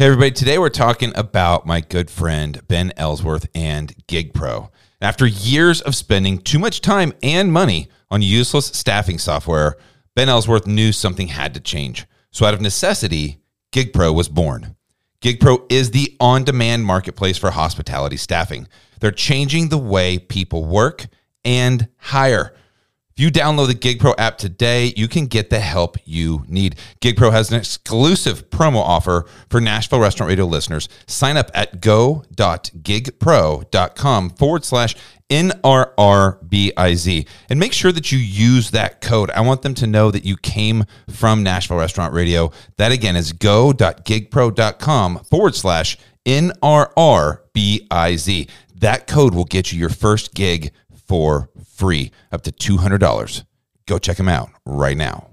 Hey, everybody. Today we're talking about my good friend Ben Ellsworth and GigPro. After years of spending too much time and money on useless staffing software, Ben Ellsworth knew something had to change. So, out of necessity, GigPro was born. GigPro is the on demand marketplace for hospitality staffing. They're changing the way people work and hire. You download the GigPro app today, you can get the help you need. GigPro has an exclusive promo offer for Nashville Restaurant Radio listeners. Sign up at go.gigpro.com forward slash NRRBIZ and make sure that you use that code. I want them to know that you came from Nashville Restaurant Radio. That again is go.gigpro.com forward slash NRRBIZ. That code will get you your first gig for free, up to $200. Go check them out right now.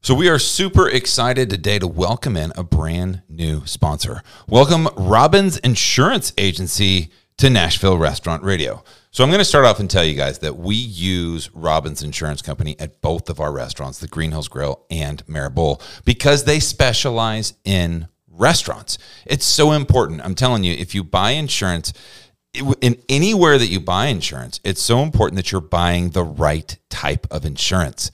So, we are super excited today to welcome in a brand new sponsor. Welcome Robins Insurance Agency to Nashville Restaurant Radio. So, I'm going to start off and tell you guys that we use Robins Insurance Company at both of our restaurants, the Green Hills Grill and Maribel, because they specialize in restaurants. It's so important. I'm telling you, if you buy insurance, in anywhere that you buy insurance, it's so important that you're buying the right type of insurance.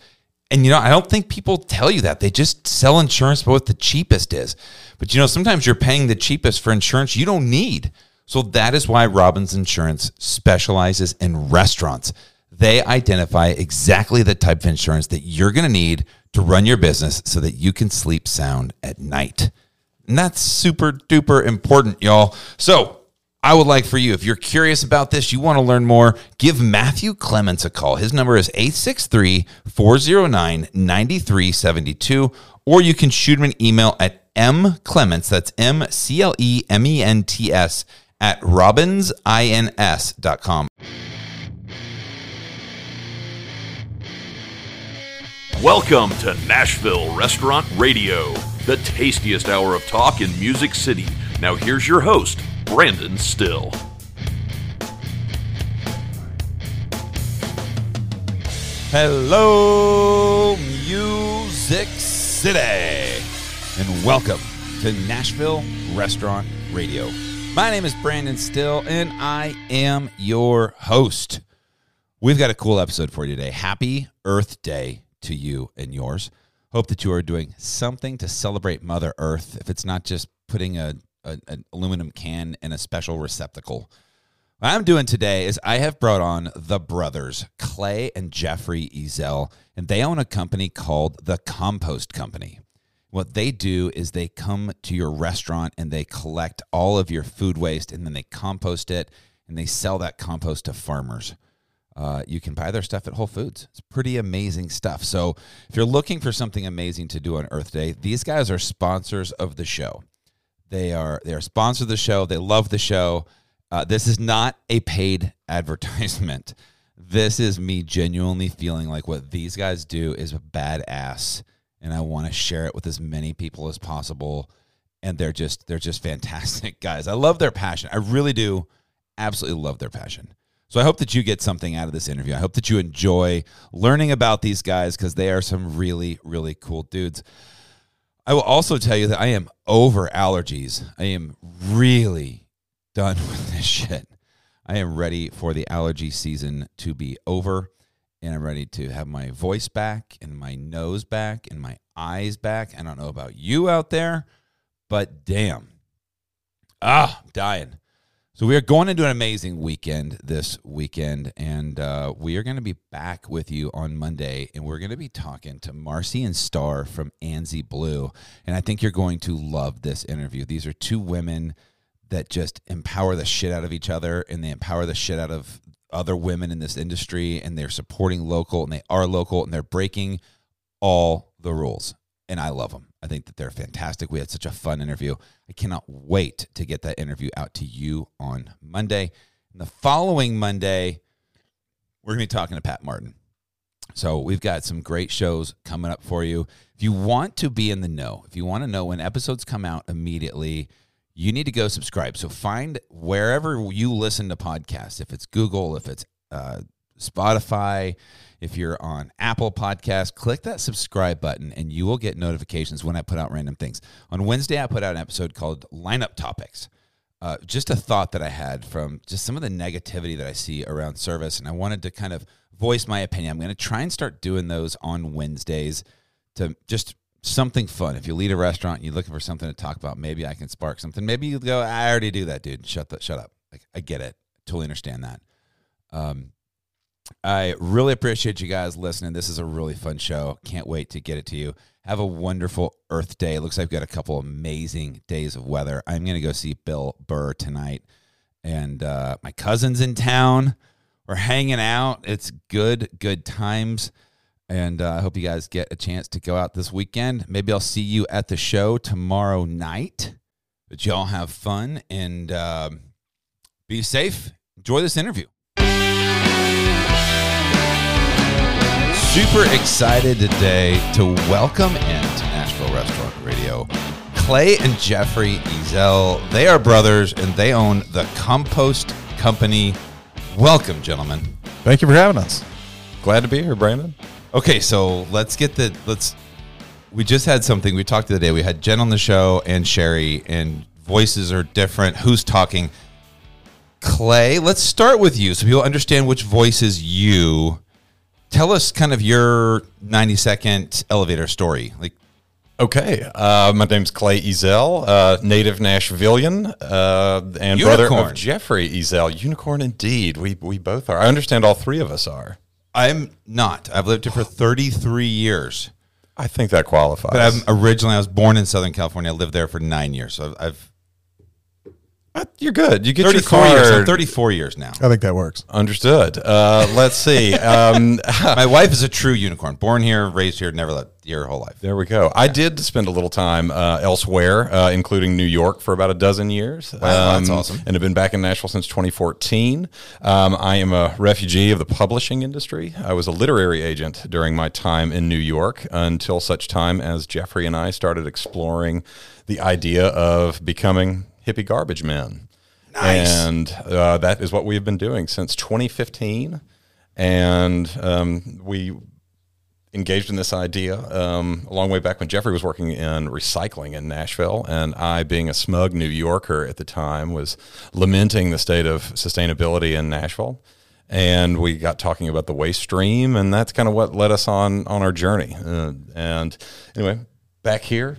And you know, I don't think people tell you that. They just sell insurance for what the cheapest is. But you know, sometimes you're paying the cheapest for insurance you don't need. So that is why Robins Insurance specializes in restaurants. They identify exactly the type of insurance that you're going to need to run your business so that you can sleep sound at night. And that's super duper important, y'all. So, I would like for you, if you're curious about this, you want to learn more, give Matthew Clements a call. His number is 863 409 9372, or you can shoot him an email at mclements, that's M C L E M E N T S, at robinsins.com. Welcome to Nashville Restaurant Radio, the tastiest hour of talk in Music City. Now, here's your host, Brandon Styll. Hello, Music City, and welcome to Nashville Restaurant Radio. My name is Brandon Styll, and I am your host. We've got a cool episode for you today. Happy Earth Day to you and yours. Hope that you are doing something to celebrate Mother Earth. If it's not just putting a a, an aluminum can in a special receptacle. What I'm doing today is I have brought on the brothers, Clay and Jeffrey Ezell, and they own a company called The Compost Company. What they do is they come to your restaurant and they collect all of your food waste and then they compost it and they sell that compost to farmers. Uh, you can buy their stuff at Whole Foods. It's pretty amazing stuff. So, if you're looking for something amazing to do on Earth Day, these guys are sponsors of the show. They are they are sponsor the show. They love the show. Uh, this is not a paid advertisement. This is me genuinely feeling like what these guys do is badass, and I want to share it with as many people as possible. And they're just they're just fantastic guys. I love their passion. I really do, absolutely love their passion. So I hope that you get something out of this interview. I hope that you enjoy learning about these guys because they are some really really cool dudes. I will also tell you that I am over allergies. I am really done with this shit. I am ready for the allergy season to be over and I'm ready to have my voice back and my nose back and my eyes back. I don't know about you out there, but damn. Ah, dying. So we are going into an amazing weekend this weekend, and uh, we are going to be back with you on Monday, and we're going to be talking to Marcy and Star from Anzi Blue, and I think you're going to love this interview. These are two women that just empower the shit out of each other, and they empower the shit out of other women in this industry, and they're supporting local, and they are local, and they're breaking all the rules, and I love them. I think that they're fantastic. We had such a fun interview. I cannot wait to get that interview out to you on Monday. And the following Monday, we're going to be talking to Pat Martin. So we've got some great shows coming up for you. If you want to be in the know, if you want to know when episodes come out immediately, you need to go subscribe. So find wherever you listen to podcasts, if it's Google, if it's uh, Spotify, if you're on Apple Podcast, click that subscribe button and you will get notifications when I put out random things. On Wednesday, I put out an episode called Lineup Topics. Uh, just a thought that I had from just some of the negativity that I see around service, and I wanted to kind of voice my opinion. I'm going to try and start doing those on Wednesdays to just something fun. If you lead a restaurant and you're looking for something to talk about, maybe I can spark something. Maybe you go, I already do that, dude. Shut the, shut up. Like I get it. Totally understand that. Um, I really appreciate you guys listening. This is a really fun show. Can't wait to get it to you. Have a wonderful Earth Day. Looks like we've got a couple amazing days of weather. I'm going to go see Bill Burr tonight. And uh, my cousin's in town. We're hanging out. It's good, good times. And uh, I hope you guys get a chance to go out this weekend. Maybe I'll see you at the show tomorrow night. But y'all have fun and um, be safe. Enjoy this interview. Super excited today to welcome into Nashville Restaurant Radio Clay and Jeffrey Ezell. They are brothers and they own the Compost Company. Welcome, gentlemen. Thank you for having us. Glad to be here, Brandon. Okay, so let's get the let's. We just had something. We talked the other day. We had Jen on the show and Sherry, and voices are different. Who's talking? Clay, let's start with you so people understand which voice is you. Tell us kind of your 90 second elevator story. Like, Okay, uh, my name's Clay Ezell, uh, native Nashvilleian, uh, and brother of Jeffrey Ezell. Unicorn, indeed. We we both are. I understand all three of us are. I'm not. I've lived here for 33 years. I think that qualifies. But I'm originally, I was born in Southern California. I lived there for nine years. So I've Uh, You're good. You get 34 your years. I'm 34 years now. I think that works. Understood. Uh, let's see. Um, My wife is a true unicorn. Born here, raised here, never left here her whole life. There we go. I did spend a little time uh, elsewhere, uh, including New York, for about a dozen years. Um, that's awesome. And have been back in Nashville since 2014. Um, I am a refugee of the publishing industry. I was a literary agent during my time in New York until such time as Jeffrey and I started exploring the idea of becoming hippie garbage men. Nice. And uh, that is what we have been doing since 2015. And um, we engaged in this idea um, a long way back when Jeffrey was working in recycling in Nashville, and I, being a smug New Yorker at the time, was lamenting the state of sustainability in Nashville. And we got talking about the waste stream, and that's kind of what led us on on our journey. Uh, and anyway, back here,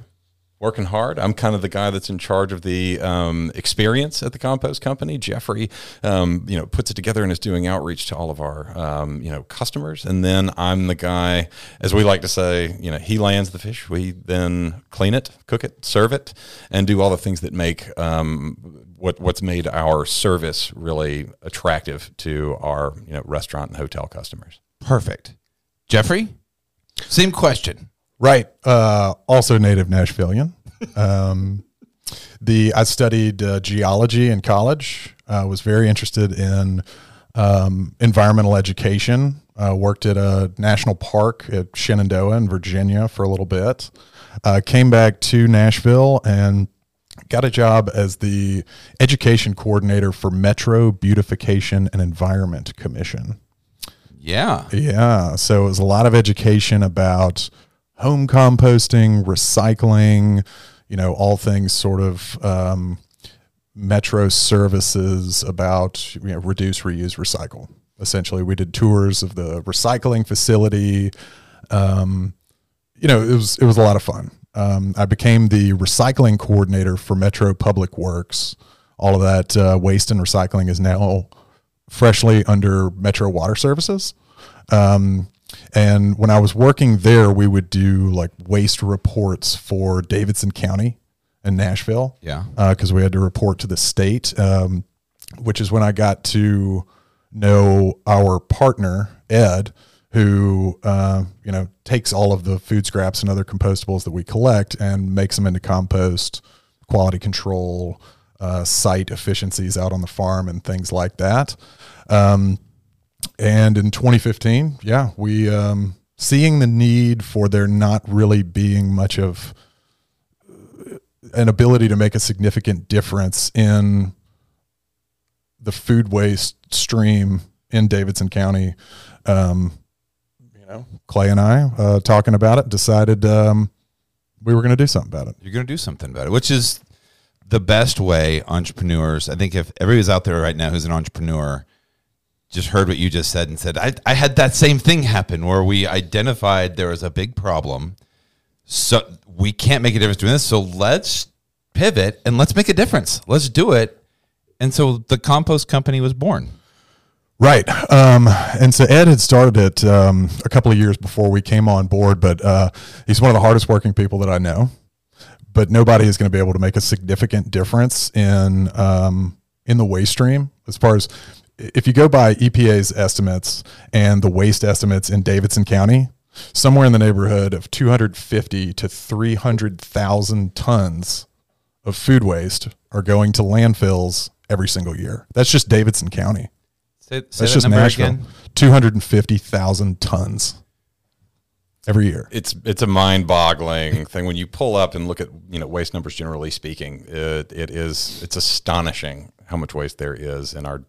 working hard. I'm kind of the guy that's in charge of the um, experience at the compost company. Jeffrey, um, you know, puts it together and is doing outreach to all of our, um, you know, customers. And then I'm the guy, as we like to say, you know, he lands the fish. We then clean it, cook it, serve it, and do all the things that make um, what what's made our service really attractive to our, you know, restaurant and hotel customers. Perfect. Jeffrey, same question. Right. Uh, also native Nashvilleian. Um, the I studied uh, geology in college. Uh, was very interested in um, environmental education. Uh, worked at a national park at Shenandoah in Virginia for a little bit. Uh, came back to Nashville and got a job as the education coordinator for Metro Beautification and Environment Commission. Yeah. Yeah. So it was a lot of education about home composting, recycling, you know, all things sort of um, metro services about you know, reduce, reuse, recycle. Essentially, we did tours of the recycling facility. Um, you know, it was it was a lot of fun. Um, I became the recycling coordinator for Metro Public Works. All of that uh, waste and recycling is now freshly under Metro Water Services. Um, and when I was working there, we would do like waste reports for Davidson County and Nashville. Yeah. Because we had to report to the state, um, which is when I got to know our partner, Ed, who, uh, you know, takes all of the food scraps and other compostables that we collect and makes them into compost, quality control, uh, site efficiencies out on the farm and things like that. Um, and in 2015, yeah, we um, seeing the need for there not really being much of uh, an ability to make a significant difference in the food waste stream in Davidson County. Um, you know, Clay and I uh, talking about it, decided um, we were going to do something about it. You're going to do something about it, which is the best way entrepreneurs. I think if everybody's out there right now who's an entrepreneur, just heard what you just said and said, I, I had that same thing happen where we identified there was a big problem. So we can't make a difference doing this. So let's pivot and let's make a difference. Let's do it. And so the compost company was born. Right. Um, and so Ed had started it um, a couple of years before we came on board, but uh, he's one of the hardest working people that I know. But nobody is going to be able to make a significant difference in um, in the waste stream as far as if you go by EPA's estimates and the waste estimates in Davidson County, somewhere in the neighborhood of 250 to 300,000 tons of food waste are going to landfills every single year. That's just Davidson County. Say, say That's that just number Nashville. again. 250,000 tons every year. It's it's a mind boggling thing when you pull up and look at you know waste numbers. Generally speaking, it, it is it's astonishing how much waste there is in our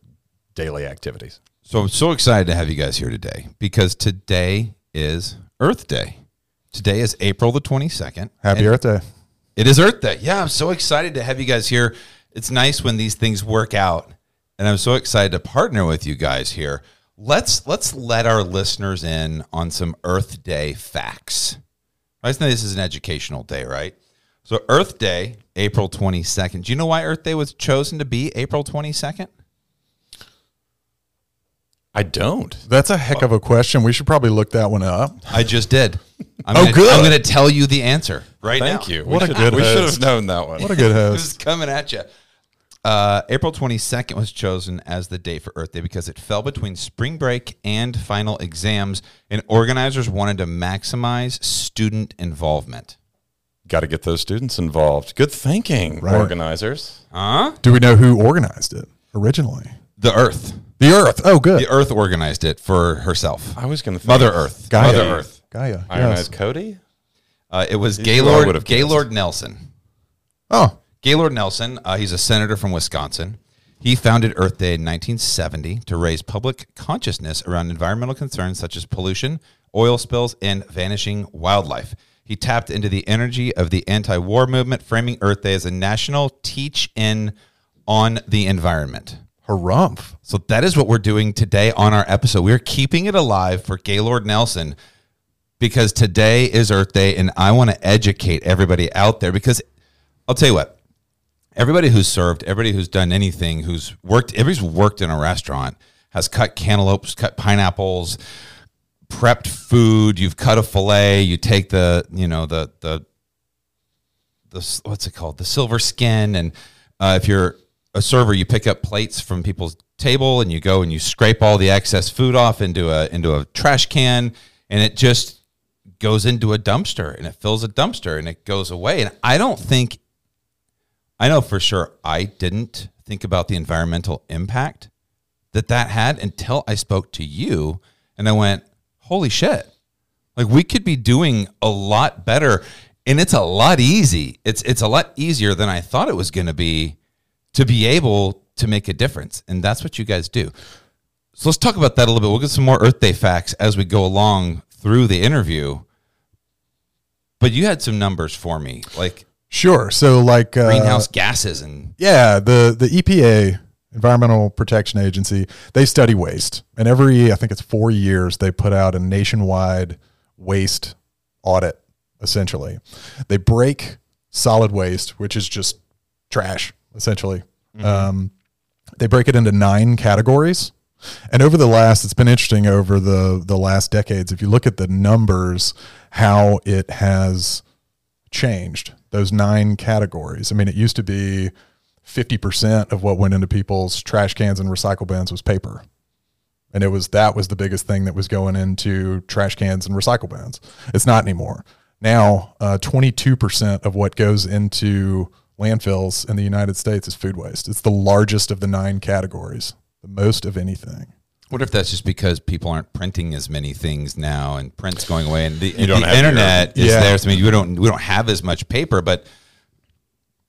daily activities. So I'm so excited to have you guys here today because today is Earth Day. Today is April the 22nd. Happy Earth Day. It is Earth Day. Yeah, I'm so excited to have you guys here. It's nice when these things work out, and I'm so excited to partner with you guys here. Let's let's let our listeners in on some Earth Day facts. I know this is an educational day, right? So Earth Day, April 22nd. Do you know why Earth Day was chosen to be April 22nd? I don't. That's a heck of a question. We should probably look that one up. I just did. I'm Oh, gonna, good. I'm going to tell you the answer right now. Thank you. What we a should, good We should have known that one. What a good This host. is coming at you. Uh, April 22nd was chosen as the day for Earth Day because it fell between spring break and final exams, and organizers wanted to maximize student involvement. Got to get those students involved. Good thinking, Right. organizers. Huh? Do we know who organized it originally? The Earth. The Earth. Oh, good. The Earth organized it for herself. I was going to think Mother Earth. Gaia. Mother Earth. Gaia. Ionized Yes. Cody. Uh, it was Gaylord. Gaylord Nelson. Oh, Gaylord Nelson, uh, he's a senator from Wisconsin. He founded Earth Day in 1970 to raise public consciousness around environmental concerns such as pollution, oil spills, and vanishing wildlife. He tapped into the energy of the anti war movement, framing Earth Day as a national teach in on the environment. Harumph. So that is what we're doing today on our episode. We're keeping it alive for Gaylord Nelson because today is Earth Day and I want to educate everybody out there because I'll tell you what, everybody who's served, everybody who's done anything, who's worked, everybody's worked in a restaurant, has cut cantaloupes, cut pineapples, prepped food, you've cut a fillet, you take the, you know, the, the, the what's it called the silver skin and uh, if you're a server you pick up plates from people's table and you go and you scrape all the excess food off into a into a trash can and it just goes into a dumpster and it fills a dumpster and it goes away and i don't think i know for sure i didn't think about the environmental impact that that had until i spoke to you and i went holy shit like we could be doing a lot better and it's a lot easy. It's it's a lot easier than I thought it was going to be to be able to make a difference. And that's what you guys do. So let's talk about that a little bit. We'll get some more Earth Day facts as we go along through the interview. But you had some numbers for me, like Sure. So, like, uh, greenhouse gases and yeah, the the EPA, Environmental Protection Agency, they study waste, and every I think it's four years they put out a nationwide waste audit. Essentially, they break solid waste, which is just trash. Essentially, um, they break it into nine categories. And over the last, it's been interesting over the the last decades. If you look at the numbers, how it has changed those nine categories. I mean, it used to be 50% of what went into people's trash cans and recycle bins was paper. And it was that was the biggest thing that was going into trash cans and recycle bins. It's not anymore. Now, uh, 22% of what goes into landfills in the United States is food waste. It's the largest of the nine categories, the most of anything. what if that's just because people aren't printing as many things now and print's going away and the, don't the have your- internet is Yeah. there. So I mean, we don't we don't have as much paper, but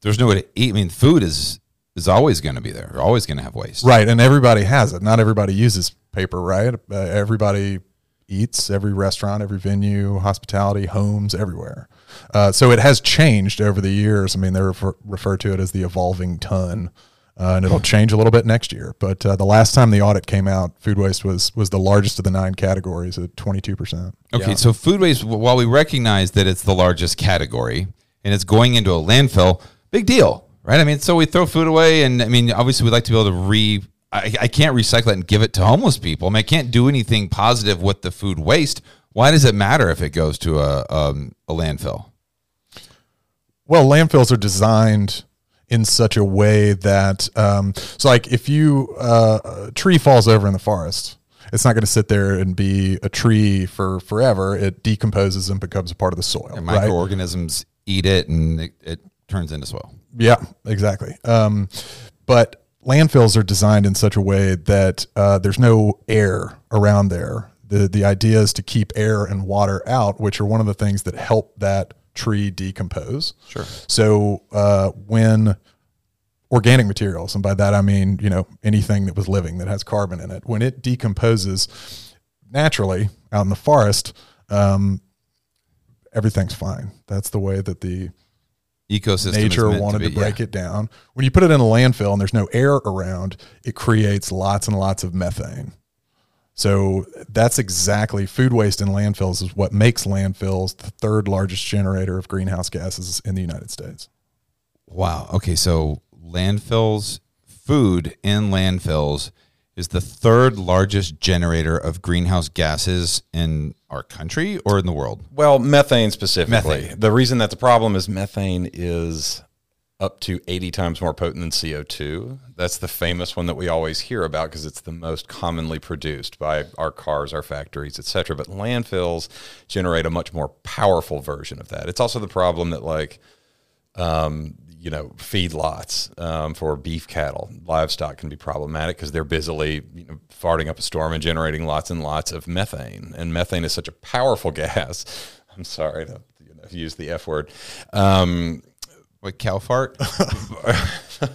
there's no way to eat. I mean, food is is always going to be there. You're always going to have waste. Right, and everybody has it. Not everybody uses paper, right? Uh, everybody eats, every restaurant, every venue, hospitality, homes, everywhere. Uh, so it has changed over the years. I mean, they refer, refer to it as the evolving ton. Uh, and it'll change a little bit next year. But uh, the last time the audit came out, food waste was was the largest of the nine categories at twenty two percent. Okay, so food waste, while we recognize that it's the largest category and it's going into a landfill, big deal, right? I mean, so we throw food away, and I mean, obviously, we'd like to be able to re. I, I can't recycle it and give it to homeless people. I mean, I can't do anything positive with the food waste. Why does it matter if it goes to a um, a landfill? Well, landfills are designed in such a way that um, so like if you uh, a tree falls over in the forest it's not going to sit there and be a tree for forever it decomposes and becomes a part of the soil And right? microorganisms eat it, and it, it turns into soil. Yeah, exactly. Um, but landfills are designed in such a way that uh, there's no air around there. The the idea is to keep air and water out, which are one of the things that help that tree decompose. Sure. So uh, when organic materials, and by that I mean you know anything that was living that has carbon in it, when it decomposes naturally out in the forest, um, everything's fine. That's the way that the Ecosystem. nature wanted to, be- break yeah. it down. When you put it in a landfill and there's no air around, it creates lots and lots of methane. So that's exactly food waste in landfills is what makes landfills the third largest generator of greenhouse gases in the United States. Wow. Okay. So landfills, food in landfills is the third largest generator of greenhouse gases in our country or in the world. Well, methane specifically. Methane. The reason that's a problem is methane is up to 80 times more potent than CO2. That's the famous one that we always hear about because it's the most commonly produced by our cars, our factories, etc. But landfills generate a much more powerful version of that. It's also the problem that like um, you know, feedlots um, for beef cattle, livestock can be problematic because they're busily you know, farting up a storm and generating lots and lots of methane. And methane is such a powerful gas. I'm sorry to you know, use the F word. Um, Like cow fart? it,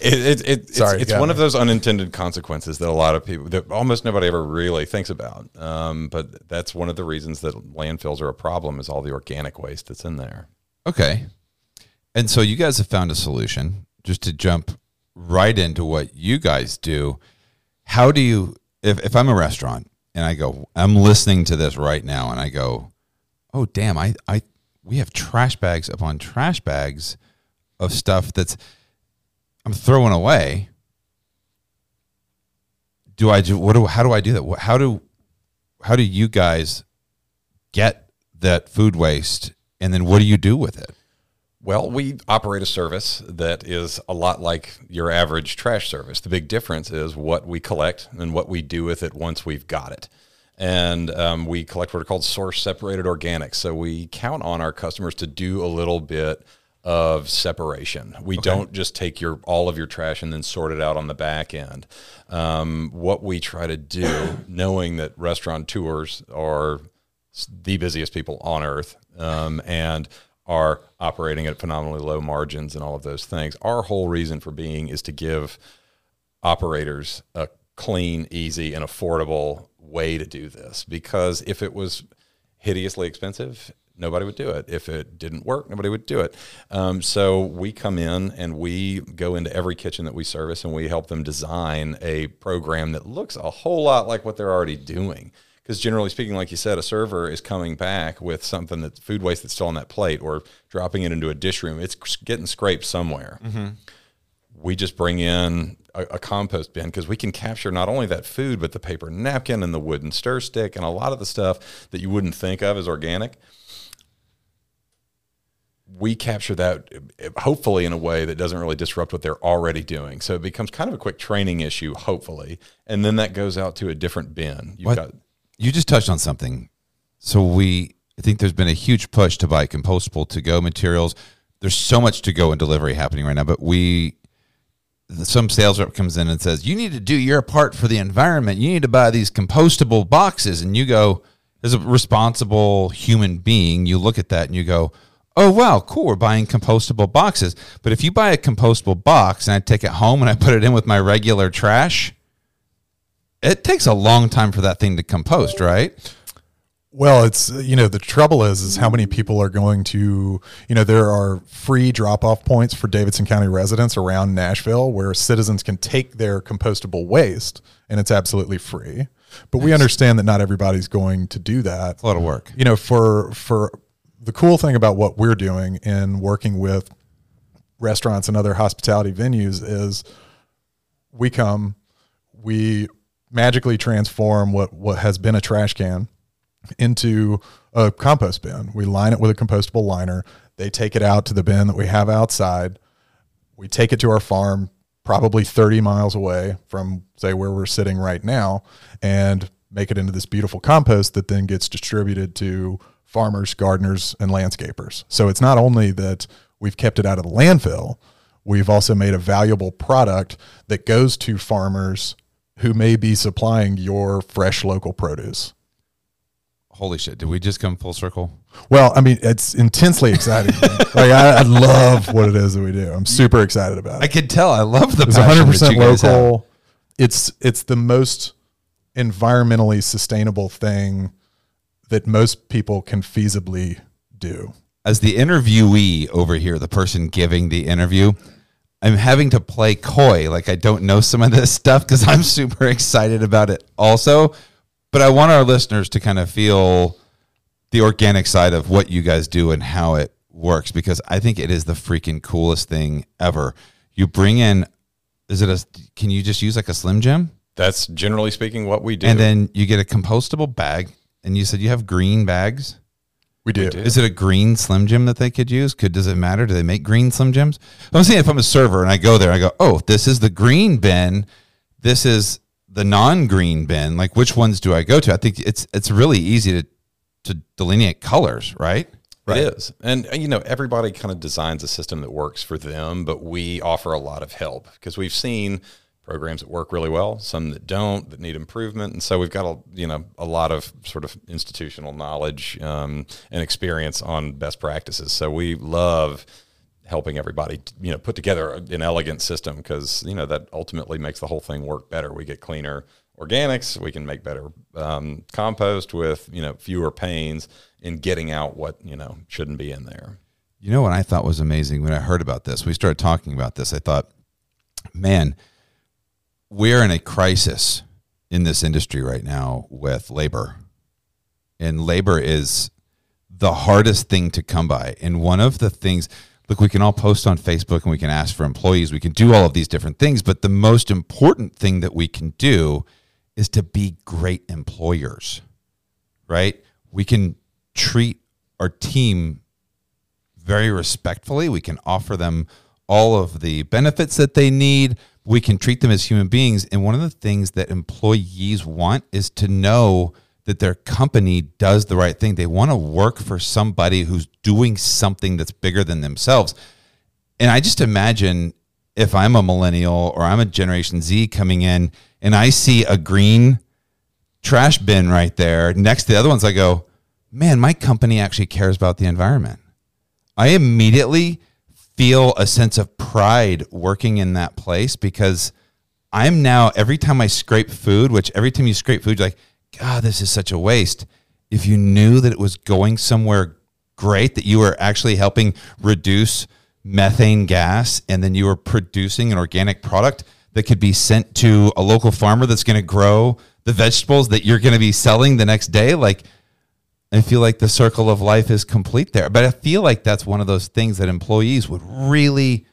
it, it, it's, Sorry, it's got one me. of those unintended consequences that a lot of people, that almost nobody ever really thinks about. Um, but that's one of the reasons that landfills are a problem is all the organic waste that's in there. Okay. And so you guys have found a solution just to jump right into what you guys do. How do you, if, if I'm a restaurant and I go, I'm listening to this right now and I go, oh, damn, I, I, we have trash bags upon trash bags of stuff that's, I'm throwing away. Do I do, what do, how do I do that? How do, how do you guys get that food waste and then what do you do with it? Well, we operate a service that is a lot like your average trash service. The big difference is what we collect and what we do with it once we've got it. And um, we collect what are called source separated organics. So we count on our customers to do a little bit of separation. We don't just take your all of your trash and then sort it out on the back end. Um, what we try to do, knowing that restaurateurs are the busiest people on earth um, and are operating at phenomenally low margins and all of those things. Our whole reason for being is to give operators a clean, easy, and affordable way to do this. Because if it was hideously expensive, nobody would do it. If it didn't work, nobody would do it. Um, so we come in and we go into every kitchen that we service and we help them design a program that looks a whole lot like what they're already doing. Because generally speaking, like you said, a server is coming back with something that food waste that's still on that plate or dropping it into a dish room. It's getting scraped somewhere mm-hmm. we just bring in a, a compost bin because we can capture not only that food but the paper napkin and the wooden stir stick and a lot of the stuff that you wouldn't think of as organic we capture that hopefully in a way that doesn't really disrupt what they're already doing so it becomes kind of a quick training issue hopefully and then that goes out to a different bin you've What? got you just touched on something. So we, I think there's been a huge push to buy compostable to go materials. There's so much to go and delivery happening right now, but we, some sales rep comes in and says, "You need to do your part for the environment. You need to buy these compostable boxes." And you go, as a responsible human being, you look at that and you go, oh wow, cool, we're buying compostable boxes. But if you buy a compostable box and I take it home and I put it in with my regular trash, it takes a long time for that thing to compost, right? Well, it's uh, you know the trouble is is how many people are going to you know there are free drop off points for Davidson County residents around Nashville where citizens can take their compostable waste and it's absolutely free. But we understand that not everybody's going to do that. A lot of work. You know, for for the cool thing about what we're doing in working with restaurants and other hospitality venues is we come, we magically transform what what has been a trash can into a compost bin. We line it with a compostable liner. They take it out to the bin that we have outside. We take it to our farm, probably 30 miles away from, say, where we're sitting right now, and make it into this beautiful compost that then gets distributed to farmers, gardeners, and landscapers. So it's not only that we've kept it out of the landfill, we've also made a valuable product that goes to farmers who may be supplying your fresh local produce. Holy shit! Did we just come full circle? Well, I mean, it's intensely exciting. like I, I love what it is that we do. I'm super excited about it. I could tell. I love the It's passion 100 that percent have. local. It's it's the most environmentally sustainable thing that most people can feasibly do. As the interviewee over here, the person giving the interview, I'm having to play coy, like I don't know some of this stuff because I'm super excited about it also. But I want our listeners to kind of feel the organic side of what you guys do and how it works because I think it is the freaking coolest thing ever. You bring in, is it a? Can you just use like a Slim Jim? That's generally speaking what we do. And then you get a compostable bag, and you said you have green bags. We do. do. Is it a green Slim Jim that they could use? Could does it matter? Do they make green Slim Jims? I'm saying if I'm a server and I go there, I go, oh, this is the green bin. This is the non-green bin. Like, which ones do I go to? I think it's it's really easy to to delineate colors, right? Right. It is. And, you know, everybody kind of designs a system that works for them, but we offer a lot of help because we've seen programs that work really well, some that don't, that need improvement. And so we've got, a, you know, a lot of sort of institutional knowledge um, and experience on best practices. So we love helping everybody, you know, put together an elegant system because, you know, that ultimately makes the whole thing work better. We get cleaner organics, we can make better um, compost with, you know, fewer pains in getting out what, you know, shouldn't be in there. You know what I thought was amazing when I heard about this? We started talking about this. I thought, man, we're in a crisis in this industry right now with labor. And labor is the hardest thing to come by. And one of the things, look, we can all post on Facebook and we can ask for employees. We can do all of these different things. But the most important thing that we can do is to be great employers, right? We can treat our team very respectfully. We can offer them all of the benefits that they need. We can treat them as human beings. And one of the things that employees want is to know that their company does the right thing. They want to work for somebody who's doing something that's bigger than themselves. And I just imagine if I'm a millennial or I'm a Generation Z coming in and I see a green trash bin right there next to the other ones, I go, man, my company actually cares about the environment. I immediately feel a sense of pride working in that place because I'm now, every time I scrape food, which every time you scrape food, you're like, God, this is such a waste. If you knew that it was going somewhere great, that you were actually helping reduce methane gas, and then you were producing an organic product that could be sent to a local farmer that's going to grow the vegetables that you're going to be selling the next day, like, I feel like the circle of life is complete there. But I feel like that's one of those things that employees would really,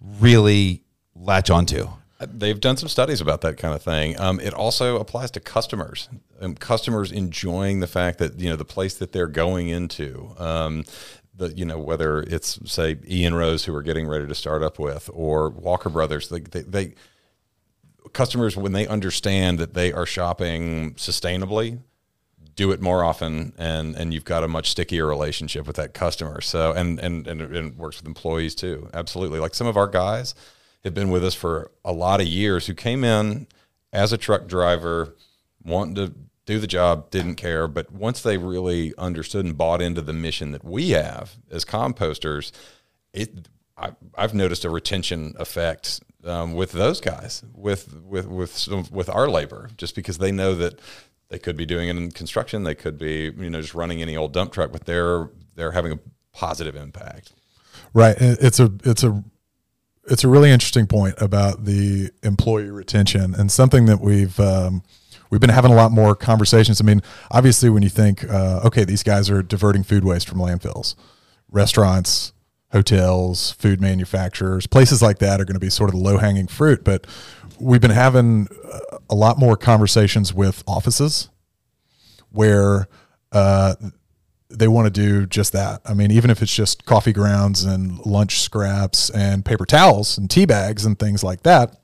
really latch onto. They've done some studies about that kind of thing. Um, it also applies to customers. Um, customers enjoying the fact that you know the place that they're going into, um, the you know whether it's say Ian Rose who we're getting ready to start up with, or Walker Brothers. They, they, they customers when they understand that they are shopping sustainably, do it more often, and and you've got a much stickier relationship with that customer. So and and and it, works with employees too. Absolutely, like some of our guys have been with us for a lot of years who came in as a truck driver wanting to do the job, didn't care. But once they really understood and bought into the mission that we have as composters, it I, I've noticed a retention effect um, with those guys, with with with some, with our labor, just because they know that they could be doing it in construction, they could be you know just running any old dump truck, but they're they're having a positive impact. Right. It's a it's a it's a really interesting point about the employee retention and something that we've um, we've been having a lot more conversations. I mean, obviously, when you think, uh, okay, these guys are diverting food waste from landfills, restaurants, hotels, food manufacturers, places like that are going to be sort of the low hanging fruit. But we've been having a lot more conversations with offices where uh, they want to do just that. I mean, even if it's just coffee grounds and lunch scraps and paper towels and tea bags and things like that,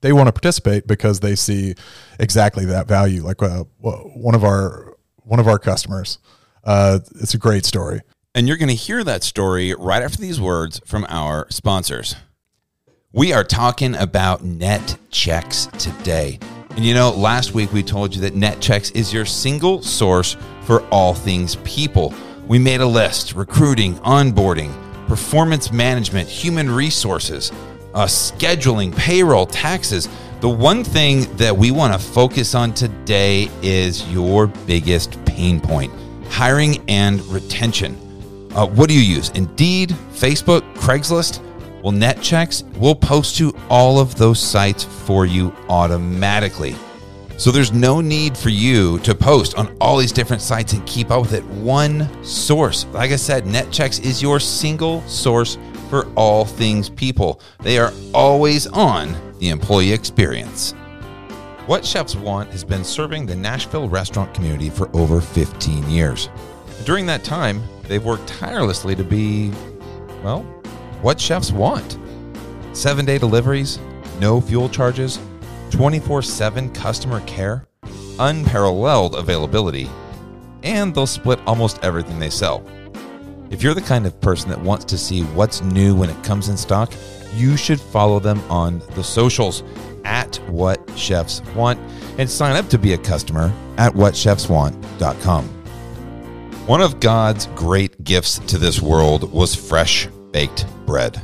they want to participate because they see exactly that value. Like uh, one of our one of our customers, uh, it's a great story. And you're going to hear that story right after these words from our sponsors. We are talking about net checks today. And you know, last week we told you that Netchex is your single source for all things people. We made a list recruiting, onboarding, performance management, human resources, uh, scheduling, payroll, taxes. The one thing that we want to focus on today is your biggest pain point hiring and retention. Uh, what do you use? Indeed, Facebook, Craigslist? Well, Netchex will post to all of those sites for you automatically. So there's no need for you to post on all these different sites and keep up with it. One source. Like I said, Netchex is your single source for all things people. They are always on the employee experience. What Chefs Want has been serving the Nashville restaurant community for over 15 years. During that time, they've worked tirelessly to be, well, what chefs want. Seven day deliveries, no fuel charges, 24 7 customer care, unparalleled availability, and they'll split almost everything they sell. If you're the kind of person that wants to see what's new when it comes in stock, you should follow them on the socials at What Chefs Want and sign up to be a customer at whatchefswant.com. One of God's great gifts to this world was fresh baked bread.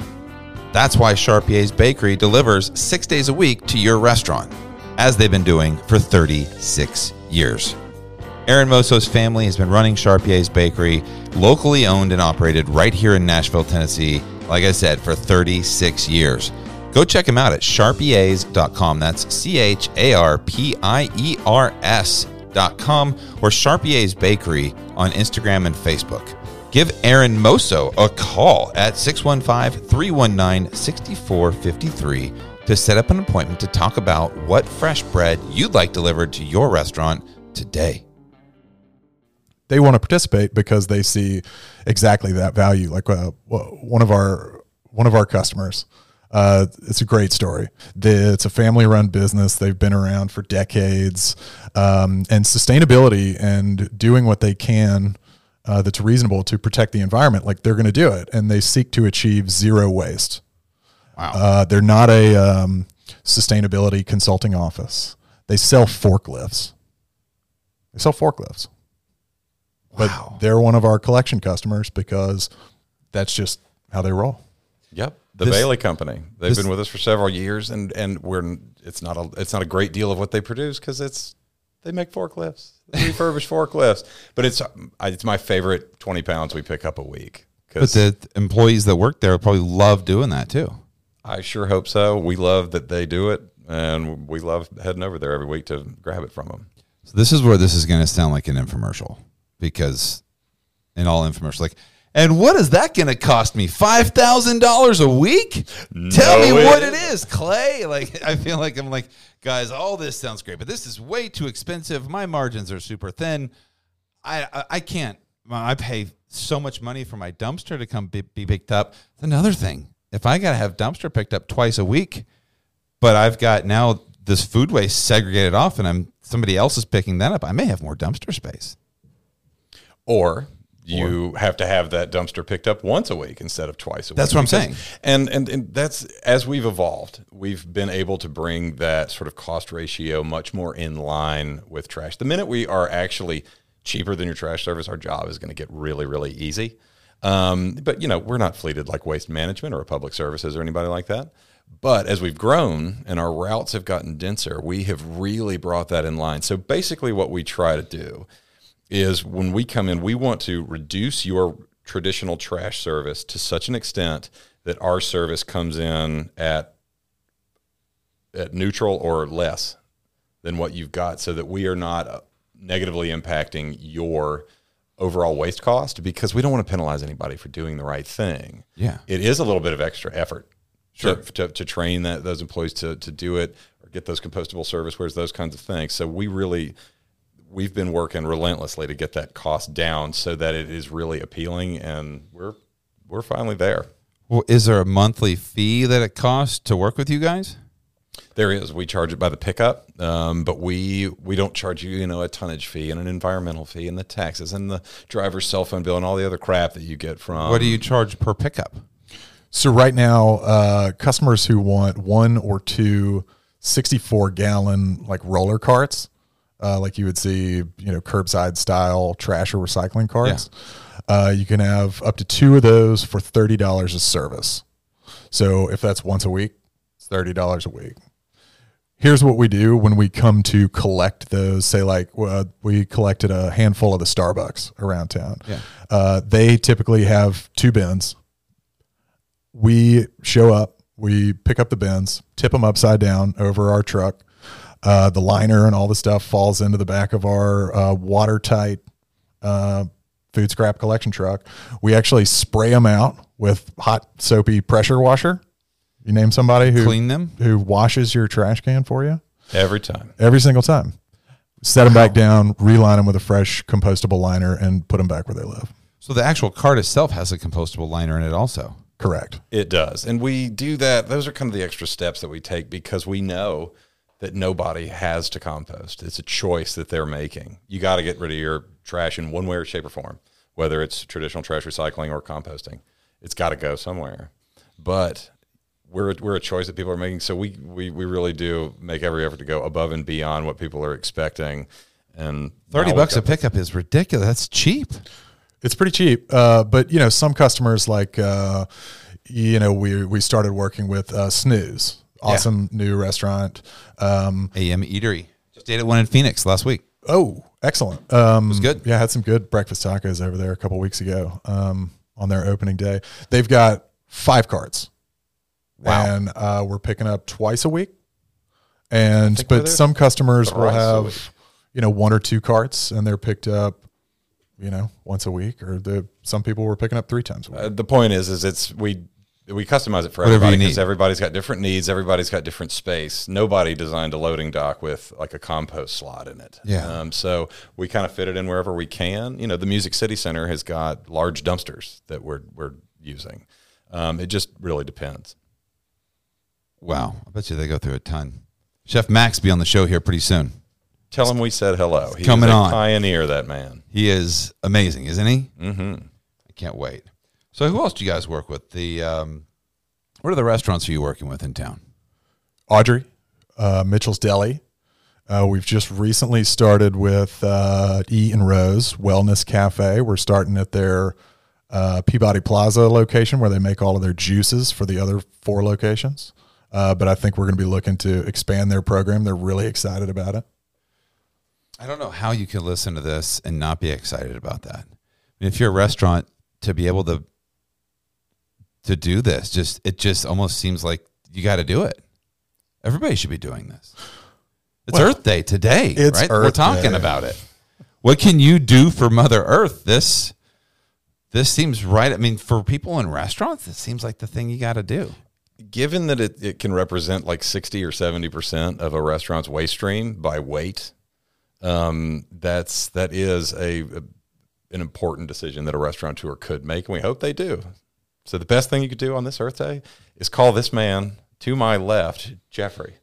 That's why Charpier's Bakery delivers six days a week to your restaurant, as they've been doing for 36 years. Aaron Moso's family has been running Charpier's Bakery, locally owned and operated right here in Nashville, Tennessee, like I said, for 36 years. Go check him out at charpiers.com. That's C H A R P I E R S com or Charpier's Bakery on Instagram and Facebook. Give Aaron Moso a call at 615 319 6453 to set up an appointment to talk about what fresh bread you'd like delivered to your restaurant today. They want to participate because they see exactly that value. Like uh, one of our one of our customers, uh, it's a great story. The, it's a family run business. They've been around for decades. Um, and sustainability and doing what they can uh, that's reasonable to protect the environment, like they're going to do it. And they seek to achieve zero waste. Wow. Uh, they're not a um, sustainability consulting office. They sell forklifts. They sell forklifts. Wow. But they're one of our collection customers because that's just how they roll. Yep the this, Bailey Company. They've this, been with us for several years, and and we're it's not a it's not a great deal of what they produce because it's they make forklifts, they refurbish forklifts, but it's it's my favorite twenty pounds we pick up a week. But the employees that work there probably love doing that too. I sure hope so. We love that they do it, and we love heading over there every week to grab it from them. So this is where this is going to sound like an infomercial because in all infomercials, like and what is that going to cost me? Five thousand dollars a week? No Tell me what it is, Clay. Like I feel like I'm like, guys, all this sounds great, but this is way too expensive. My margins are super thin. I I, I can't. I pay so much money for my dumpster to come be, be picked up. It's another thing. If I got to have dumpster picked up twice a week, but I've got now this food waste segregated off, and I'm somebody else is picking that up, I may have more dumpster space. Or you have to have that dumpster picked up once a week instead of twice a That's week. That's what I'm Because- saying. And, and and that's as we've evolved, we've been able to bring that sort of cost ratio much more in line with trash. The minute we are actually cheaper than your trash service, our job is going to get really really easy. Um, but you know, we're not fleeted like waste management or public services or anybody like that. But as we've grown and our routes have gotten denser, we have really brought that in line. So basically, what we try to do is when we come in, we want to reduce your traditional trash service to such an extent that our service comes in at at neutral or less than what you've got, so that we are not uh, negatively impacting your overall waste cost because we don't want to penalize anybody for doing the right thing. Yeah. It is a little bit of extra effort Sure. to, to, to train that those employees to, to do it or get those compostable service servicewares, those kinds of things. So we really we've been working relentlessly to get that cost down so that it is really appealing and we're we're finally there. Well, is there a monthly fee that it costs to work with you guys? There is. We charge it by the pickup, um, but we we don't charge you, you know, a tonnage fee and an environmental fee and the taxes and the driver's cell phone bill and all the other crap that you get from. what do you charge per pickup? So right now, uh, customers who want one or two 64 gallon like roller carts, uh, like you would see, you know, curbside style trash or recycling carts, uh, you can have up to two of those for thirty dollars a service. So if that's once a week, it's thirty dollars a week. Here's what we do when we come to collect those. Say, like uh, we collected a handful of the Starbucks around town. Yeah. Uh, they typically have two bins we show up, we pick up the bins, tip them upside down over our truck. Uh, the liner and all the stuff falls into the back of our uh, watertight uh, food scrap collection truck. We actually spray them out with hot soapy pressure washer. You name somebody who Clean them? who washes your trash can for you every time? every single time. Set them back down, reline them with a fresh compostable liner, and put them back where they live. So the actual cart itself has a compostable liner in it also. Correct. It does. And we do that. Those are kind of the extra steps that we take because we know that nobody has to compost. It's a choice that they're making. You got to get rid of your trash in one way or shape or form, whether it's traditional trash recycling or composting. It's got to go somewhere. But we're, we're a choice that people are making. So we, we, we really do make every effort to go above and beyond what people are expecting. And Thirty bucks a pickup is ridiculous. That's cheap. It's pretty cheap, uh, but you know some customers like uh, you know we we started working with uh, Snooze, awesome new restaurant. Um, AM Eatery. Just ate at one in Phoenix last week. oh, excellent! Um, was good. Yeah, I had some good breakfast tacos over there a couple weeks ago um, on their opening day. They've got five carts, Wow. and uh, we're picking up twice a week. And but some customers will thrice a week. have you know one or two carts, and they're picked up you know once a week, or the some people were picking up three times a week. Uh, the point is, is it's we we customize it for Whatever everybody because everybody's got different needs. Everybody's got different space. Nobody designed a loading dock with like a compost slot in it. Yeah. Um, so we kind of fit it in wherever we can. You know, the Music City Center has got large dumpsters that we're we're using. Um, it just really depends. Wow. I bet you they go through a ton. Chef Max be on the show here pretty soon. Tell him we said hello. He coming a on. pioneer, that man. He is amazing, isn't he? Mm-hmm. I can't wait. So who else do you guys work with? The um, what are the restaurants are you working with in town? Audrey, uh, Mitchell's Deli. Uh, we've just recently started with uh, E and Rose Wellness Cafe. We're starting at their uh, Peabody Plaza location where they make all of their juices for the other four locations. Uh, but I think we're going to be looking to expand their program. They're really excited about it. I don't know how you can listen to this and not be excited about that. I mean, if you're a restaurant to be able to to do this, just it just almost seems like you got to do it. Everybody should be doing this. It's Well, Earth Day today, it's right? We're talking Day. about it. What can you do for Mother Earth? This this seems right. I mean, for people in restaurants, it seems like the thing you got to do. Given that it, it can represent like 60 or 70% of a restaurant's waste stream by weight, um, that's, that is a, a- an important decision that a restaurateur could make. And we hope they do. So the best thing you could do on this Earth Day is call this man to my left, Jeffrey,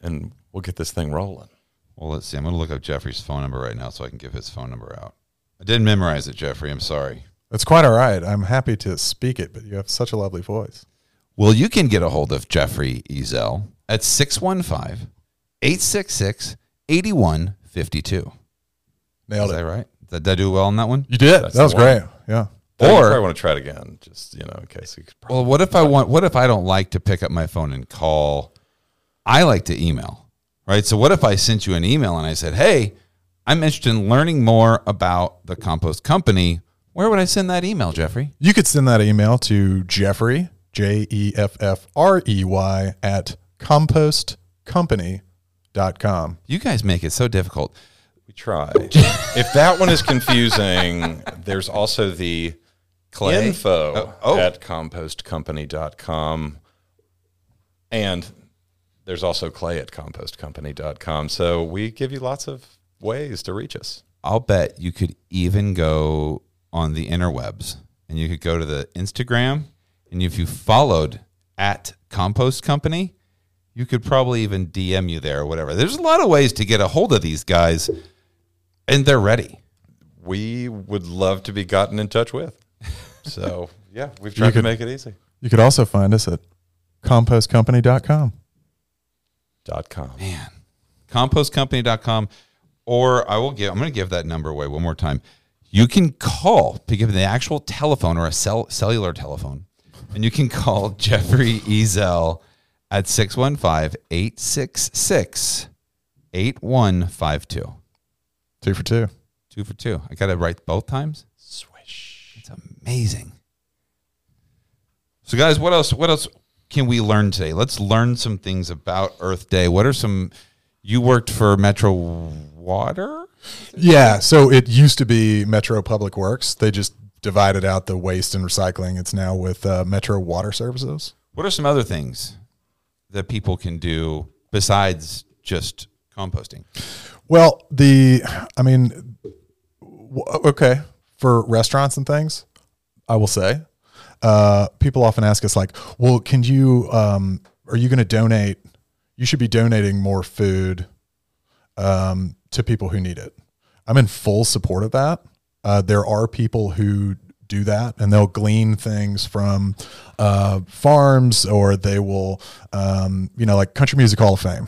and we'll get this thing rolling. Well, let's see. I'm going to look up Jeffrey's phone number right now so I can give his phone number out. I didn't memorize it, Jeffrey. I'm sorry. That's quite all right. I'm happy to speak it, but you have such a lovely voice. Well, you can get a hold of Jeffrey Ezell at 615 866 8152. Nailed Is it. that right? Did, did I do well on that one? You did. That's that was one. great. Yeah. Or I probably want to try it again, just you know, in case. You could Well, what if I want? What if I don't like to pick up my phone and call? I like to email, right? So what if I sent you an email and I said, "Hey, I'm interested in learning more about the compost company." Where would I send that email, Jeffrey? You could send that email to Jeffrey, J E F F R E Y, at compostcompany.com. You guys make it so difficult. we try. if that one is confusing, there's also the Clay? info Oh, oh. at compostcompany.com. And there's also clay at compostcompany.com. So we give you lots of ways to reach us. I'll bet you could even go on the interwebs and you could go to the Instagram and if you followed at Compost Company, you could probably even DM you there or whatever. There's a lot of ways to get a hold of these guys and they're ready. We would love to be gotten in touch with. So, yeah, we've tried to could- make it easy. You could also find us at compostcompany.com. Dot com. Man. Compostcompany.com or I will give I'm going to give that number away one more time. You can call, pick up the actual telephone or a cell, cellular telephone, and you can call Jeffrey Ezell at 615 866 8152. Two for two. Two for two. I got it right both times. Swish. It's amazing. So, guys, what else? What else can we learn today? Let's learn some things about Earth Day. What are some? You worked for Metro Water. Yeah. So it used to be Metro Public Works. They just divided out the waste and recycling. It's now with uh, Metro Water Services. What are some other things that people can do besides just composting? Well, the, I mean, okay, for restaurants and things, I will say, uh, people often ask us, like, well, can you, um, are you going to donate? You should be donating more food um, to people who need it. I'm in full support of that. Uh, there are people who do that and they'll glean things from uh, farms or they will, um, you know, like Country Music Hall of Fame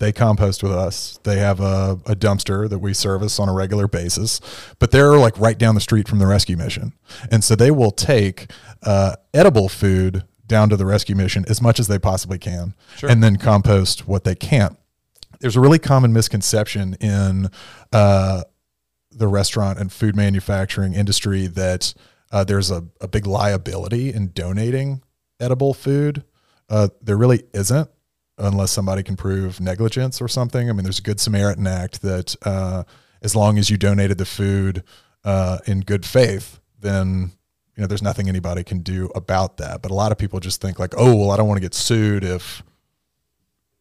they compost with us. They have a, a dumpster that we service on a regular basis, but they're like right down the street from the rescue mission. And so they will take uh, edible food down to the rescue mission as much as they possibly can and then compost what they can't. There's a really common misconception in uh, the restaurant and food manufacturing industry that uh, there's a, a big liability in donating edible food. Uh, there really isn't unless somebody can prove negligence or something. I mean, there's a Good Samaritan Act that uh, as long as you donated the food uh, in good faith, then you know there's nothing anybody can do about that. But a lot of people just think like, oh, well, I don't want to get sued if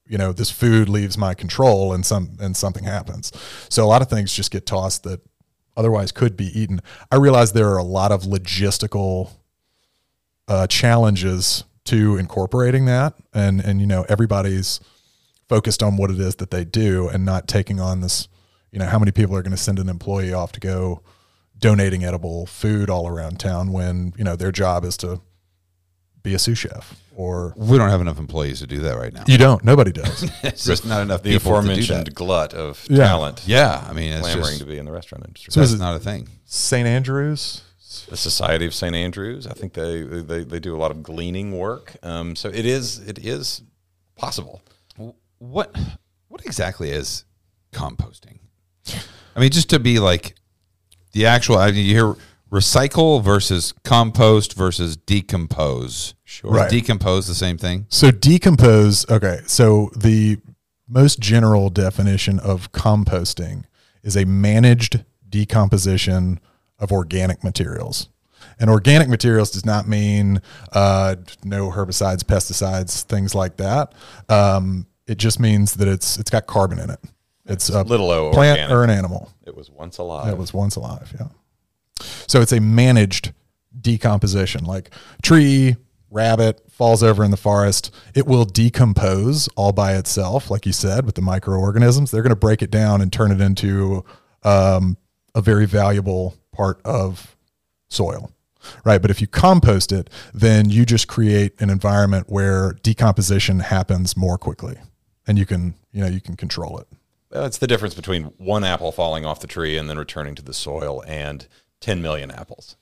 you know this food leaves my control and some and something happens. So a lot of things just get tossed that otherwise could be eaten. I realize there are a lot of logistical uh, challenges to incorporating that, and and you know everybody's focused on what it is that they do and not taking on this. You know how many people are going to send an employee off to go donating edible food all around town when you know their job is to be a sous chef or We don't have enough employees to do that right now. you don't. Nobody does. It's just not enough The people to aforementioned glut of Yeah. talent Yeah, I mean, it's clamoring just to be in the restaurant industry. So that's is not a thing. St. Andrews. The Society of St. Andrews. I think they, they they do a lot of gleaning work. Um, so it is it is possible. What what exactly is composting? I mean, just to be like the actual. I mean, you hear recycle versus compost versus decompose. Sure, Right. decompose the same thing. So decompose. Okay. So the most general definition of composting is a managed decomposition of organic materials. And organic materials does not mean uh, no herbicides, pesticides, things like that. Um, it just means that it's it's got carbon in it. It's a Little o plant organic. or an animal It was once alive. It was once alive. Yeah. So it's a managed decomposition, like tree, rabbit falls over in the forest. It will decompose all by itself, like you said, with the microorganisms. They're going to break it down and turn it into um, a very valuable part of soil right but if you compost it then you just create an environment where decomposition happens more quickly and you can you know you can control it Well, it's the difference between one apple falling off the tree and then returning to the soil and 10 million apples.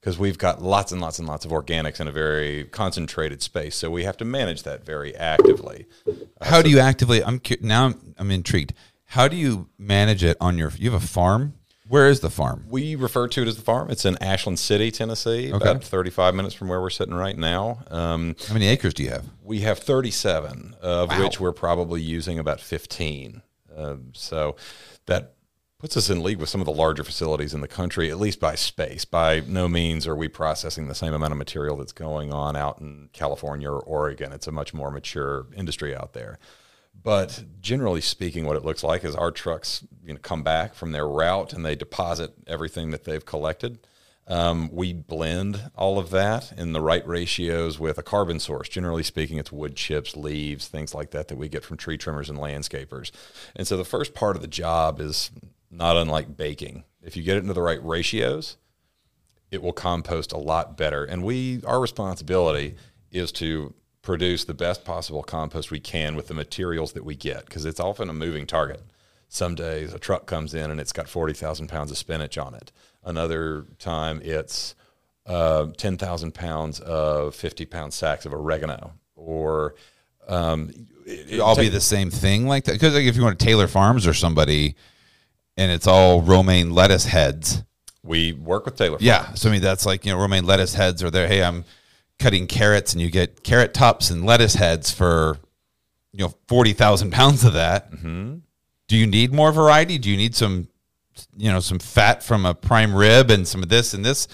Because we've got lots and lots and lots of organics in a very concentrated space. So we have to manage that very actively. How do you actively? I'm cu- now. I'm, I'm intrigued. How do you manage it on your? You have a farm. Where is the farm? We refer to it as the farm. It's in Ashland City, Tennessee, Okay. about 35 minutes from where we're sitting right now. Um, How many acres do you have? we have 37, of Wow. which we're probably using about 15. Um, so that puts us in league with some of the larger facilities in the country, at least by space. By no means are we processing the same amount of material that's going on out in California or Oregon. It's a much more mature industry out there. But generally speaking, what it looks like is our trucks you know, come back from their route and they deposit everything that they've collected. Um, we blend all of that in the right ratios with a carbon source. Generally speaking, it's wood chips, leaves, things like that that we get from tree trimmers and landscapers. And so the first part of the job is not unlike baking. If you get it into the right ratios, it will compost a lot better. And we, our responsibility is to produce the best possible compost we can with the materials that we get because it's often a moving target. Some days a truck comes in and it's got 40,000 pounds of spinach on it. Another time it's uh, 10,000 pounds of 50 pound sacks of oregano or um, it, It all be the same thing like that? Because like if you want to Taylor Farms or somebody, and it's all romaine lettuce heads. we work with Taylor. Yeah. So I mean that's like you know romaine lettuce heads are there. Hey, I'm cutting carrots, and you get carrot tops and lettuce heads for you know forty thousand pounds of that. Mm-hmm. Do you need more variety? Do you need some you know some fat from a prime rib and some of this and this?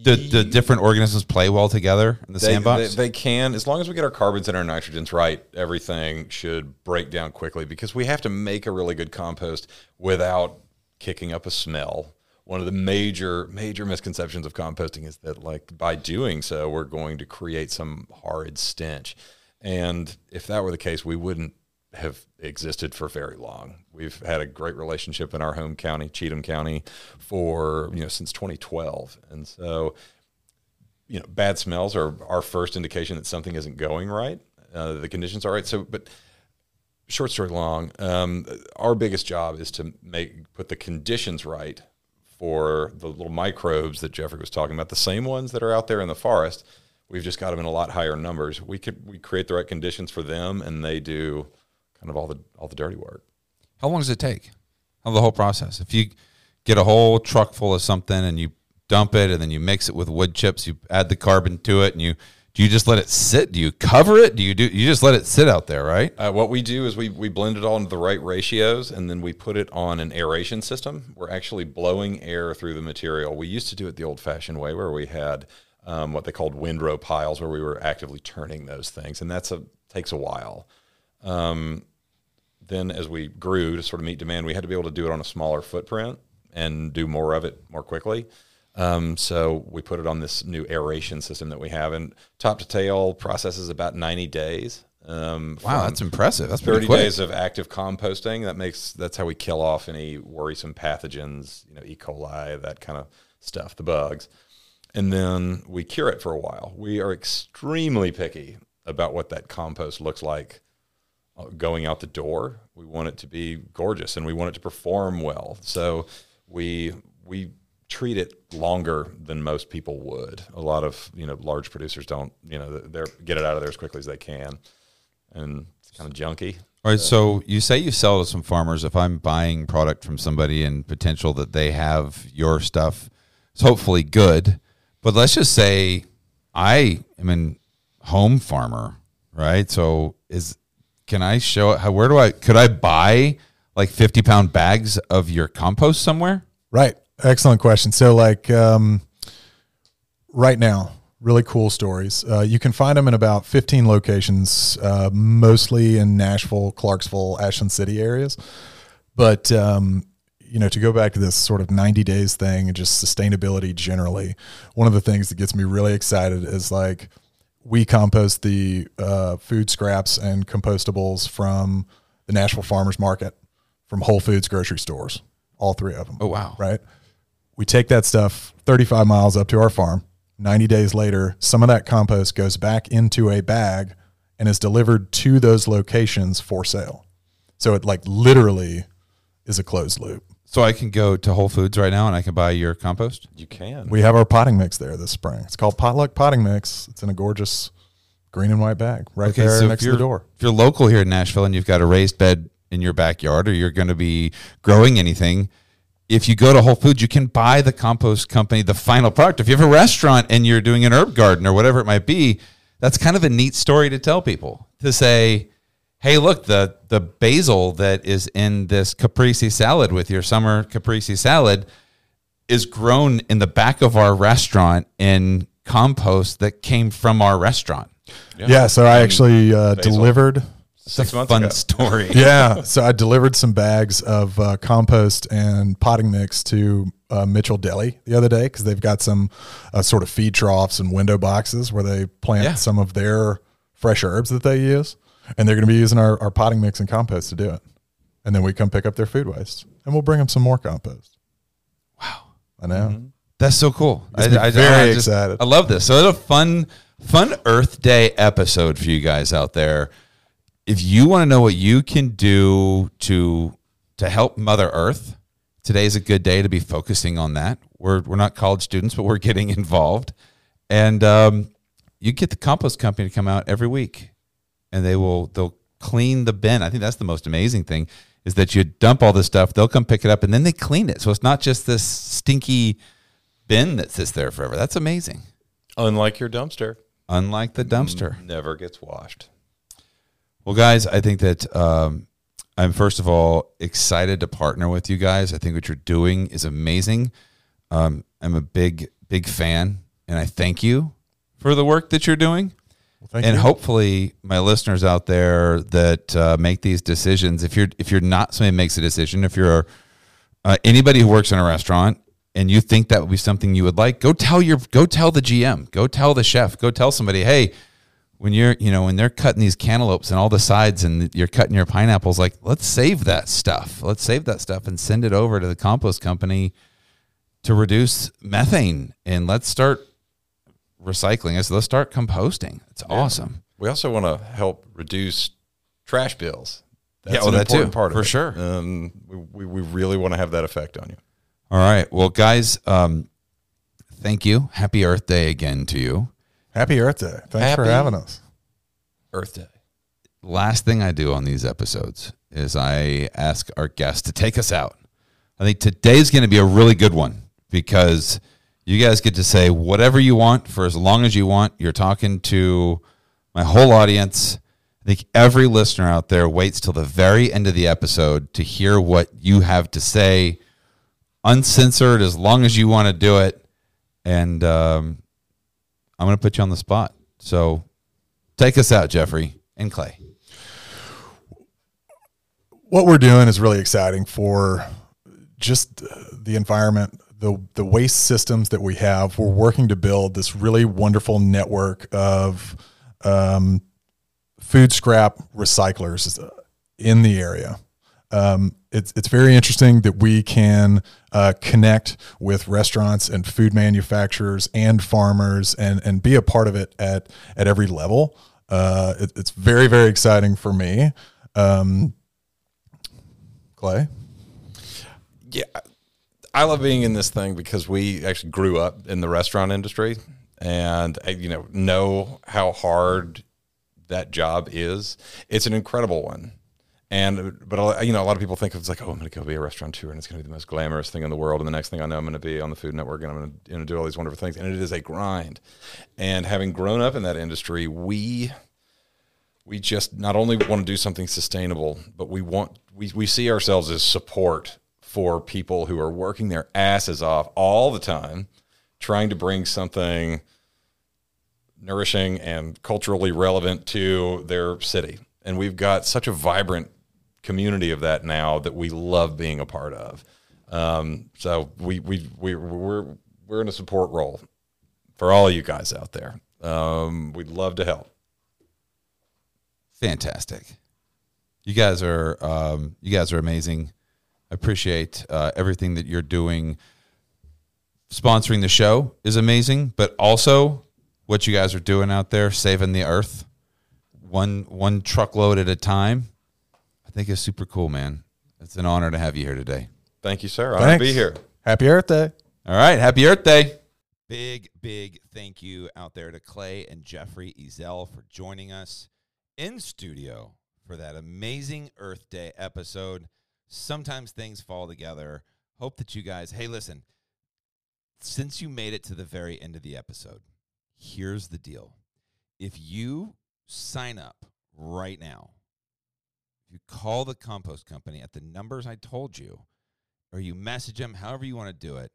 The the different organisms play well together in the They, sandbox. they, they can, as long as we get our carbons and our nitrogens right, everything should break down quickly because we have to make a really good compost without kicking up a smell. One of the major, major misconceptions of composting is that, like, by doing so, we're going to create some horrid stench. And if that were the case, we wouldn't have existed for very long. We've had a great relationship in our home county, Cheatham County, for, you know, since 2012. And so, you know, bad smells are our first indication that something isn't going right. Uh, the conditions are right. So, but short story long, um, our biggest job is to make put the conditions right for the little microbes that Jeffrey was talking about, the same ones that are out there in the forest. We've just got them in a lot higher numbers. We could we create the right conditions for them, and they do kind of all the all the dirty work. How long does it take? How the whole process? If you get a whole truck full of something and you dump it and then you mix it with wood chips, you add the carbon to it, and you do you just let it sit? Do you cover it? Do you do you just let it sit out there, right? Uh, what we do is we, we blend it all into the right ratios and then we put it on an aeration system. We're actually blowing air through the material. We used to do it the old fashioned way where we had um, what they called windrow piles where we were actively turning those things. And that's a takes a while. Um, then as we grew to sort of meet demand, we had to be able to do it on a smaller footprint and do more of it more quickly. Um, so we put it on this new aeration system that we have, and top to tail processes about 90 days. Um, Wow, that's impressive. That's 30 quick. days of active composting. That makes that's how we kill off any worrisome pathogens, you know, E. coli, that kind of stuff, the bugs. And then we cure it for a while. We are extremely picky about what that compost looks like uh, going out the door. We want it to be gorgeous and we want it to perform well. So we we treat it longer than most people would. A lot of you know large producers don't you know they're get it out of there as quickly as they can, and it's kind of junky. All right, so you say you sell to some farmers. If I'm buying product from somebody and potential that they have your stuff, it's hopefully good. But let's just say I am a home farmer, right? So is can I show it how where do I could I buy like 50 pound bags of your compost somewhere? Right. Excellent question. So, like, um, right now, really cool stories. Uh, you can find them in about 15 locations, uh, mostly in Nashville, Clarksville, Ashland City areas. But, um, you know, to go back to this sort of 90 days thing and just sustainability generally, one of the things that gets me really excited is like we compost the uh, food scraps and compostables from the Nashville Farmers Market, from Whole Foods grocery stores, all three of them Oh wow. right? We take that stuff 35 miles up to our farm. 90 days later, some of that compost goes back into a bag and is delivered to those locations for sale. So it like literally is a closed loop. So I can go to Whole Foods right now and I can buy your compost. You can. We have our potting mix there this spring. It's called Potluck Potting Mix. It's in a gorgeous green and white bag right there so next to the door. If you're local here in Nashville and you've got a raised bed in your backyard or you're going to be growing anything, if you go to Whole Foods, you can buy the compost company the final product. If you have a restaurant and you're doing an herb garden or whatever it might be, that's kind of a neat story to tell people to say, hey, look, the the basil that is in this caprese salad with your summer caprese salad is grown in the back of our restaurant in compost that came from our restaurant. Yeah, so I actually uh, delivered. Six months Fun ago. story. Yeah, so I delivered some bags of uh, compost and potting mix to uh, Mitchell Deli the other day because they've got some uh, sort of feed troughs and window boxes where they plant Yeah. some of their fresh herbs that they use, and they're going to be using our, our potting mix and compost to do it. And then we come pick up their food waste, and we'll bring them some more compost. Wow, I know. That's so cool. Makes me very excited. I love this. So it's a fun, fun Earth Day episode for you guys out there. If you want to know what you can do to to help Mother Earth, today's a good day to be focusing on that. We're we're not college students, but we're getting involved, and um, you get the compost company to come out every week, and they will they'll clean the bin. I think that's the most amazing thing is that you dump all this stuff, they'll come pick it up, and then they clean it. So it's not just this stinky bin that sits there forever. That's amazing. Unlike your dumpster, Unlike the dumpster. never gets washed. Well, guys, I think that um, I'm first of all excited to partner with you guys. I think what you're doing is amazing. Um, I'm a big, big fan, and I thank you for the work that you're doing. thank and you. hopefully, my listeners out there that uh, make these decisions, if you're if you're not somebody who makes a decision, if you're uh, anybody who works in a restaurant and you think that would be something you would like, go tell your go tell the GM, go tell the chef, go tell somebody, hey, when you're you know when they're cutting these cantaloupes and all the sides and you're cutting your pineapples, like let's save that stuff, let's save that stuff and send it over to the compost company to reduce methane and let's start recycling. So let's start composting. It's awesome. We also want to help reduce trash bills. That's Yeah, well, an that too, important part of it. for it. sure. Um, we, we, we really want to have that effect on you. All right. Well, guys, um, thank you. Happy Earth Day again to you. Happy Earth Day! Thanks for having us. Earth Day. Last thing I do on these episodes is I ask our guests to take us out. I think today's going to be a really good one because you guys get to say whatever you want for as long as you want. You're talking to my whole audience. I think every listener out there waits till the very end of the episode to hear what you have to say, uncensored as long as you want to do it. And um, I'm going to put you on the spot. So take us out, Jeffrey and Clay. what we're doing is really exciting for just uh, the environment, the the waste systems that we have. We're working to build this really wonderful network of um, food scrap recyclers uh, in the area. Um, it's it's very interesting that we can uh, connect with restaurants and food manufacturers and farmers and and be a part of it at at every level. Uh, it, it's very very exciting for me. Um, Clay, Yeah, I love being in this thing because we actually grew up in the restaurant industry, and uh, you know know how hard that job is. It's an incredible one, and but you know a lot of people think it's like, oh, I'm going to go be a restaurateur, and it's going to be the most glamorous thing in the world, and the next thing I know, I'm going to be on the Food Network, and I'm going to you know, do all these wonderful things, and it is a grind. And having grown up in that industry, we we just not only want to do something sustainable, but we want we, we see ourselves as support for people who are working their asses off all the time, trying to bring something nourishing and culturally relevant to their city. And we've got such a vibrant community of that now that we love being a part of. Um, so we we we we're we're in a support role for all you guys out there. Um, we'd love to help. Fantastic. You guys are um, you guys are amazing. I appreciate uh, everything that you're doing. sponsoring the show is amazing, but also what you guys are doing out there, saving the earth, one one truckload at a time. I think it's super cool, man. It's an honor to have you here today. Thank you, sir. I'll be here. Happy Earth Day. All right, happy Earth Day. Big, big thank you out there to Clay and Jeffrey Ezell for joining us in studio for that amazing Earth Day episode. Sometimes things fall together. Hope that you guys, hey, listen, since you made it to the very end of the episode, here's the deal. If you sign up right now, if you call the compost company at the numbers I told you, or you message him, however you want to do it,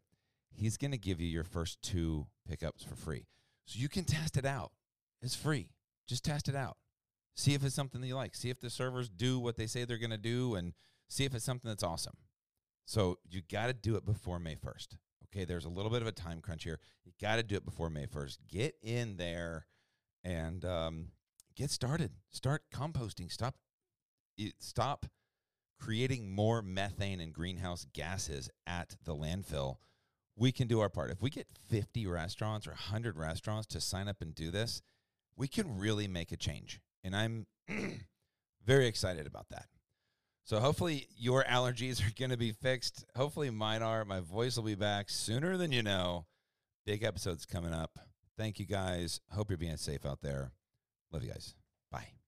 he's going to give you your first two pickups for free. So you can test it out. It's free. Just test it out. See if it's something that you like. See if the servers do what they say they're going to do and see if it's something that's awesome. So you got to do it before May 1st. Okay, there's a little bit of a time crunch here. You got to do it before May 1st. Get in there and um, get started. Start composting. Stop stop creating more methane and greenhouse gases at the landfill. We can do our part. If we get 50 restaurants or 100 restaurants to sign up and do this, we can really make a change. And I'm very excited about that. So hopefully your allergies are going to be fixed. Hopefully mine are. My voice will be back sooner than you know. Big episodes coming up. Thank you guys. Hope you're being safe out there. Love you guys. Bye.